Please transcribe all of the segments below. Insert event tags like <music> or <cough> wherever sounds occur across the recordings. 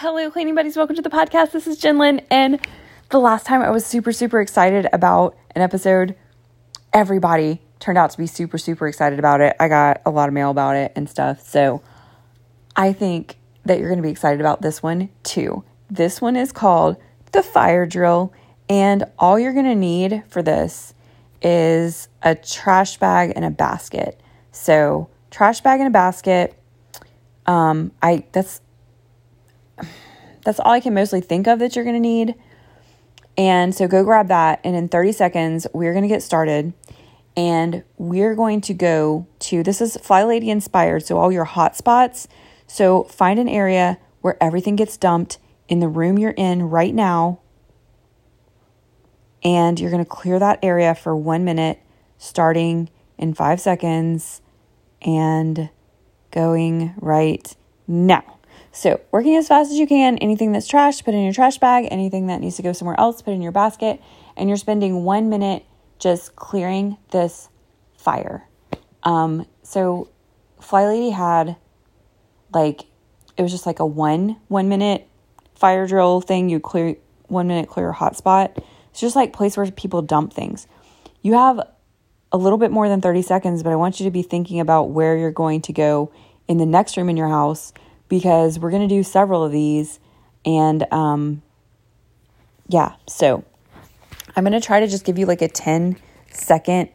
Hello, cleaning buddies. Welcome to the podcast. This is Jenlyn. And the last time I was super, super excited about an episode, everybody turned out to be super, super excited about it. I got a lot of mail about it and stuff. So I think that you're going to be excited about this one too. This one is called the fire drill. And all you're going to need for this is a trash bag and a basket. So, trash bag and a basket. Um, I that's that's all I can mostly think of that you're going to need. And so go grab that and in 30 seconds we're going to get started and we're going to go to this is Fly Lady inspired, so all your hot spots. So find an area where everything gets dumped in the room you're in right now and you're going to clear that area for 1 minute starting in 5 seconds and going right now. So, working as fast as you can, anything that's trash, put in your trash bag, anything that needs to go somewhere else, put in your basket, and you're spending one minute just clearing this fire. Um, so, Fly Lady had like, it was just like a one, one minute fire drill thing. You clear, one minute clear a hotspot. It's just like place where people dump things. You have a little bit more than 30 seconds, but I want you to be thinking about where you're going to go in the next room in your house because we're going to do several of these. And um, yeah, so I'm going to try to just give you like a 10 second,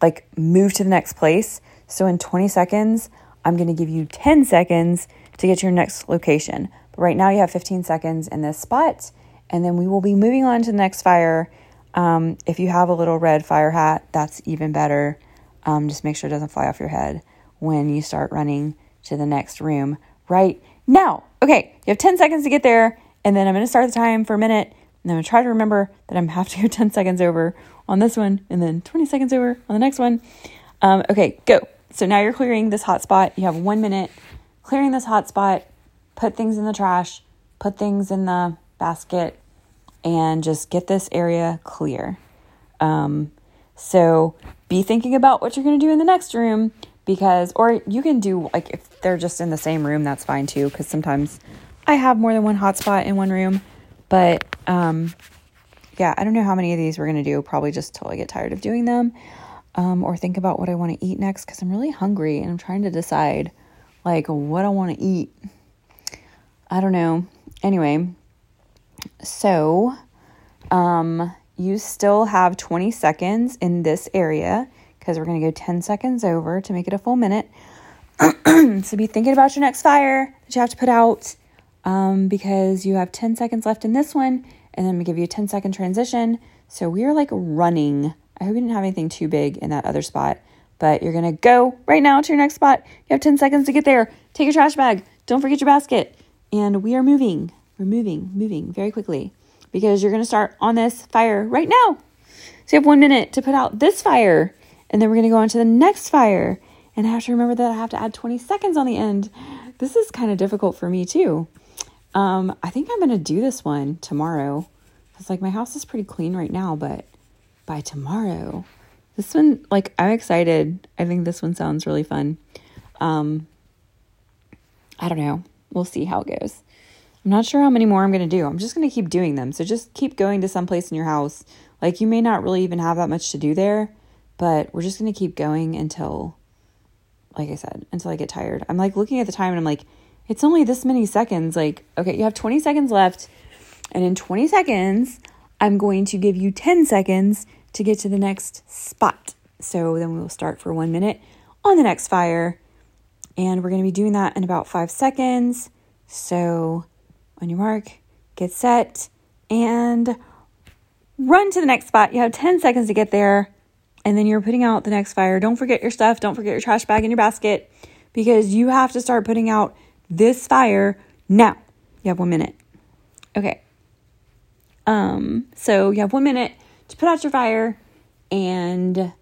like move to the next place. So in 20 seconds, I'm going to give you 10 seconds to get to your next location. But right now, you have 15 seconds in this spot, and then we will be moving on to the next fire. Um, if you have a little red fire hat, that's even better. Um, just make sure it doesn't fly off your head when you start running to the next room right now. Okay, you have 10 seconds to get there, and then I'm going to start the time for a minute, and I'm going to try to remember that I'm have to go <laughs> 10 seconds over on this one, and then 20 seconds over on the next one. Um, okay, go. So now you're clearing this hot spot. You have one minute clearing this hot spot, put things in the trash, put things in the basket, and just get this area clear. Um, so be thinking about what you're going to do in the next room because, or you can do like if they're just in the same room, that's fine too. Because sometimes I have more than one hotspot in one room, but um, yeah, I don't know how many of these we're to do. Probably just till I get tired of doing them um, or think about what I want to eat next because I'm really hungry and I'm trying to decide like what I want to eat. I don't know. Anyway, so um, you still have 20 seconds in this area because we're going to go 10 seconds over to make it a full minute. <clears throat> so be thinking about your next fire that you have to put out um, because you have 10 seconds left in this one, and then to give you a 10 second transition. So we are like running. I hope you didn't have anything too big in that other spot, but you're going to go right now to your next spot. You have 10 seconds to get there. Take your trash bag. Don't forget your basket. And we are moving. We're moving, moving very quickly because you're going to start on this fire right now. So you have one minute to put out this fire. And then we're going to go on to the next fire. And I have to remember that I have to add 20 seconds on the end. This is kind of difficult for me too. Um, I think I'm going to do this one tomorrow. Because, like, my house is pretty clean right now, but by tomorrow, this one, like, I'm excited. I think this one sounds really fun. Um, I don't know. We'll see how it goes. I'm not sure how many more I'm going to do. I'm just going to keep doing them. So just keep going to some place in your house. Like, you may not really even have that much to do there, but we're just going to keep going until, like I said, until I get tired. I'm like looking at the time and I'm like, it's only this many seconds. Like, okay, you have 20 seconds left. And in 20 seconds, I'm going to give you 10 seconds to get to the next spot. So then we'll start for one minute on the next fire. And we're going to be doing that in about five seconds. So on your mark, get set, and run to the next spot. You have 10 seconds to get there and then you're putting out the next fire. Don't forget your stuff. Don't forget your trash bag in your basket because you have to start putting out this fire now. You have one minute. Okay. Um, so you have one minute to put out your fire, and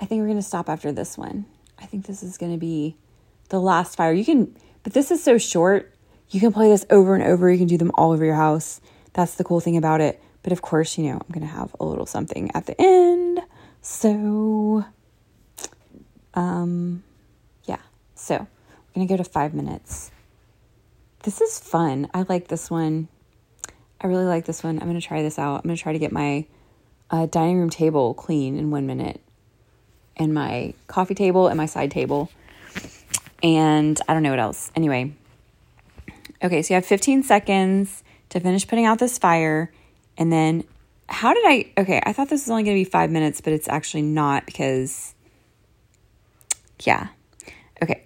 I think we're gonna stop after this one. I think this is gonna be the last fire. You can, but this is so short. You can play this over and over. You can do them all over your house. That's the cool thing about it. But of course, you know, I'm to have a little something at the end. So, um, yeah. So, we're going to go to five minutes. this is fun. I like this one. I really like this one. I'm going to try this out. I'm going to try to get my uh, dining room table clean in one minute, and my coffee table and my side table. And I don't know what else. Anyway, okay, so you have 15 seconds to finish putting out this fire. And then, how did I? Okay, I thought this was only going to be five minutes, but it's actually not because, yeah. Okay.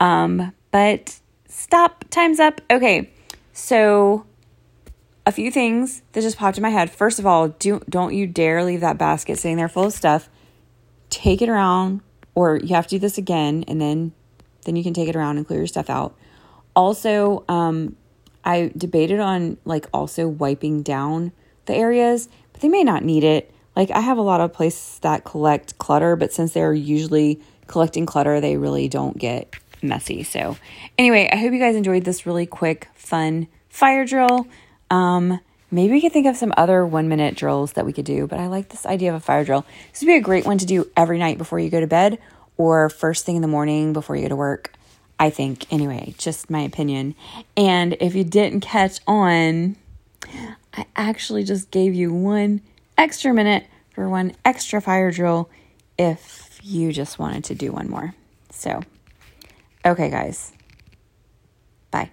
Um, but stop, time's up. Okay, so a few things that just popped in my head. First of all, do don't you dare leave that basket sitting there full of stuff. Take it around, or you have to do this again, and then then you can take it around and clear your stuff out. Also, um, I debated on like also wiping down the areas, but they may not need it. Like I have a lot of places that collect clutter, but since they're usually collecting clutter, they really don't get messy. So, anyway, I hope you guys enjoyed this really quick, fun fire drill. Um, maybe we could think of some other one minute drills that we could do, but I like this idea of a fire drill. This would be a great one to do every night before you go to bed or first thing in the morning before you go to work. I think, anyway, just my opinion. And if you didn't catch on, I actually just gave you one extra minute for one extra fire drill if you just wanted to do one more. So, okay, guys. Bye.